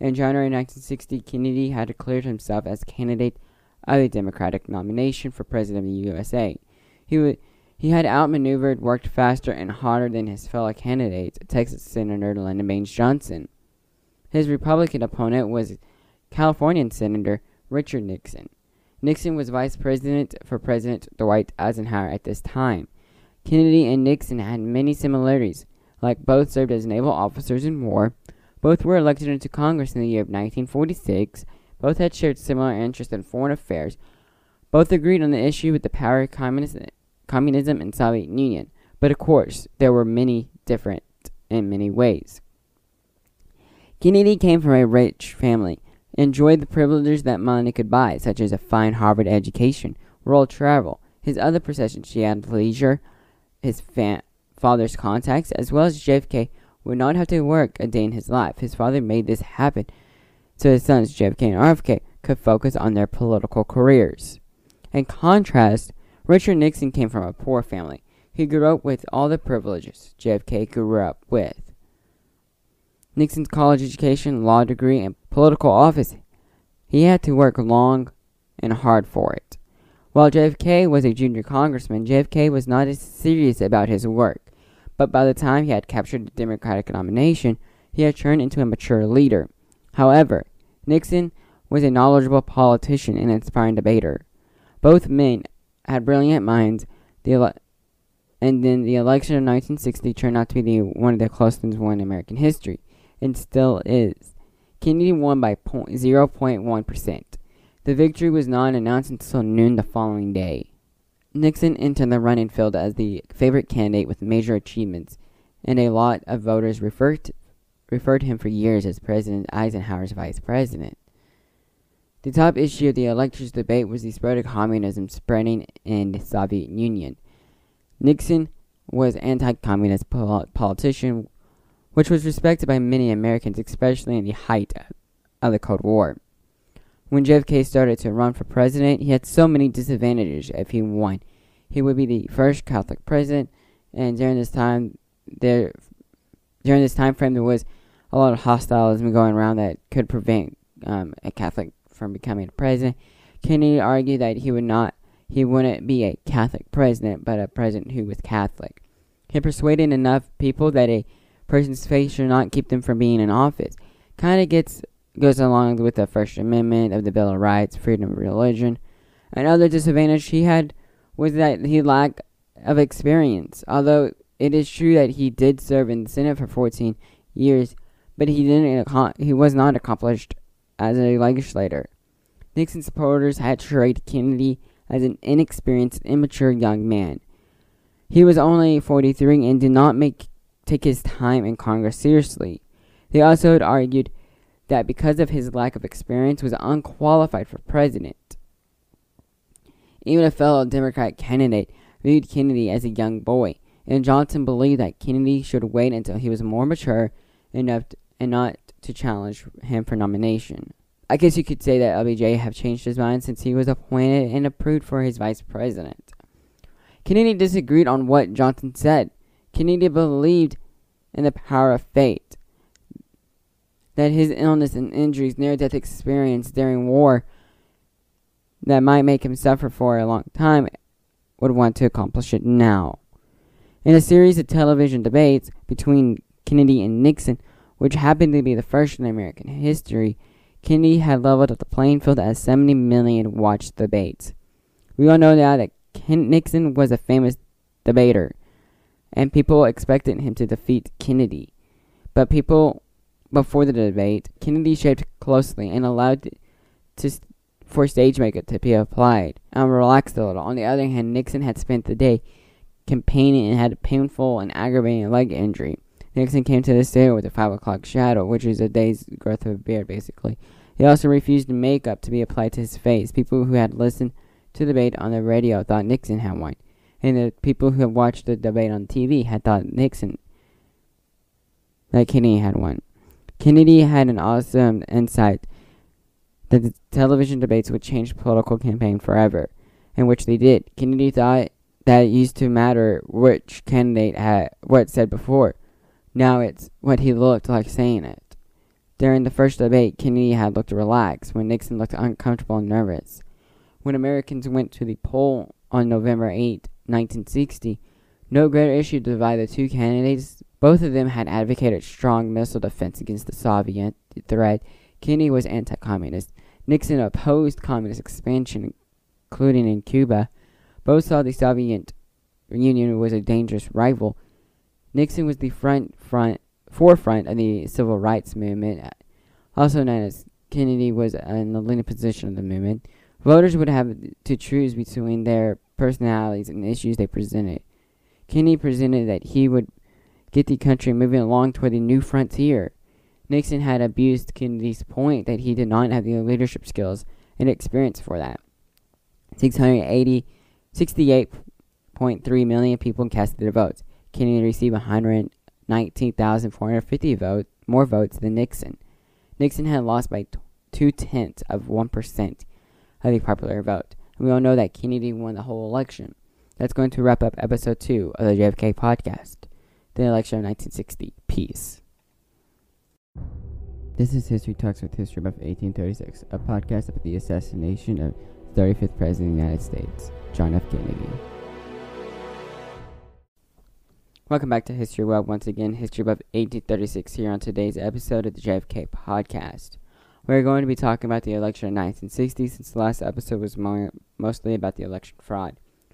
In January 1960, Kennedy had declared himself as candidate of the Democratic nomination for President of the USA. He, w- he had outmaneuvered, worked faster, and harder than his fellow candidates, Texas Senator Lyndon Baines Johnson. His Republican opponent was Californian Senator Richard Nixon. Nixon was vice president for President Dwight Eisenhower at this time. Kennedy and Nixon had many similarities, like both served as naval officers in war, both were elected into Congress in the year of 1946, both had shared similar interests in foreign affairs, both agreed on the issue with the power of communism, and Soviet Union, but of course, there were many different in many ways. Kennedy came from a rich family, enjoyed the privileges that money could buy, such as a fine Harvard education, world travel. His other possessions, he had leisure, his fa- father's contacts, as well as JFK, would not have to work a day in his life. His father made this happen so his sons, JFK and RFK, could focus on their political careers. In contrast, Richard Nixon came from a poor family. He grew up with all the privileges JFK grew up with. Nixon's college education, law degree, and political office, he had to work long and hard for it. While JFK was a junior congressman, JFK was not as serious about his work, but by the time he had captured the Democratic nomination, he had turned into a mature leader. However, Nixon was a knowledgeable politician and inspiring debater. Both men had brilliant minds. The ele- and then the election of 1960 turned out to be the, one of the closest won in American history, and still is. Kennedy won by 0.1%. The victory was not announced until noon the following day. Nixon entered the running field as the favorite candidate with major achievements, and a lot of voters referred to, referred him for years as President Eisenhower's vice president. The top issue of the electors' debate was the spread of communism spreading in the Soviet Union. Nixon was anti-communist pol- politician, which was respected by many Americans, especially in the height of the Cold War. When JFK started to run for president, he had so many disadvantages if he won. He would be the first Catholic president, and during this time, there during this time frame, there was a lot of hostilism going around that could prevent um, a Catholic from becoming president. Kennedy argued that he would not, he wouldn't be a Catholic president, but a president who was Catholic. He persuaded enough people that a person's faith should not keep them from being in office. Kind of gets goes along with the First Amendment of the Bill of Rights, freedom of religion. Another disadvantage he had was that he lacked of experience. Although it is true that he did serve in the Senate for 14 years, but he didn't he was not accomplished as a legislator. Nixon supporters had portrayed Kennedy as an inexperienced, immature young man. He was only 43 and did not make take his time in Congress seriously. They also had argued that because of his lack of experience was unqualified for president. Even a fellow Democrat candidate viewed Kennedy as a young boy, and Johnson believed that Kennedy should wait until he was more mature enough to, and not to challenge him for nomination. I guess you could say that LBJ have changed his mind since he was appointed and approved for his vice president. Kennedy disagreed on what Johnson said. Kennedy believed in the power of fate that his illness and injuries, near death experience during war that might make him suffer for a long time would want to accomplish it now. In a series of television debates between Kennedy and Nixon, which happened to be the first in American history, Kennedy had leveled up the playing field as 70 million watched the debates. We all know now that Ken- Nixon was a famous debater, and people expected him to defeat Kennedy. But people before the debate, Kennedy shaped closely and allowed to for stage makeup to be applied and relaxed a little. On the other hand, Nixon had spent the day campaigning and had a painful and aggravating leg injury. Nixon came to the stage with a five o'clock shadow, which is a day's growth of a beard, basically. He also refused makeup to be applied to his face. People who had listened to the debate on the radio thought Nixon had won, and the people who had watched the debate on TV had thought Nixon that Kennedy had won. Kennedy had an awesome insight that the television debates would change political campaign forever, and which they did. Kennedy thought that it used to matter which candidate had what said before. Now it's what he looked like saying it. During the first debate, Kennedy had looked relaxed, when Nixon looked uncomfortable and nervous. When Americans went to the poll on November 8, 1960, no greater issue divided the two candidates. Both of them had advocated strong missile defense against the Soviet threat. Kennedy was anti communist. Nixon opposed communist expansion, including in Cuba. Both saw the Soviet Union was a dangerous rival. Nixon was the front, front forefront of the civil rights movement, also known as Kennedy was in the leading position of the movement. Voters would have to choose between their personalities and the issues they presented. Kennedy presented that he would get the country moving along toward the new frontier. Nixon had abused Kennedy's point that he did not have the leadership skills and experience for that. 680, 68.3 million people cast their votes. Kennedy received 119,450 votes, more votes than Nixon. Nixon had lost by two tenths of 1% of the popular vote. And we all know that Kennedy won the whole election. That's going to wrap up episode 2 of the JFK podcast, the election of 1960. Peace. This is History Talks with History Buff 1836, a podcast about the assassination of 35th President of the United States, John F. Kennedy. Welcome back to History Web. Once again, History Buff 1836 here on today's episode of the JFK podcast. We're going to be talking about the election of 1960 since the last episode was more, mostly about the election fraud.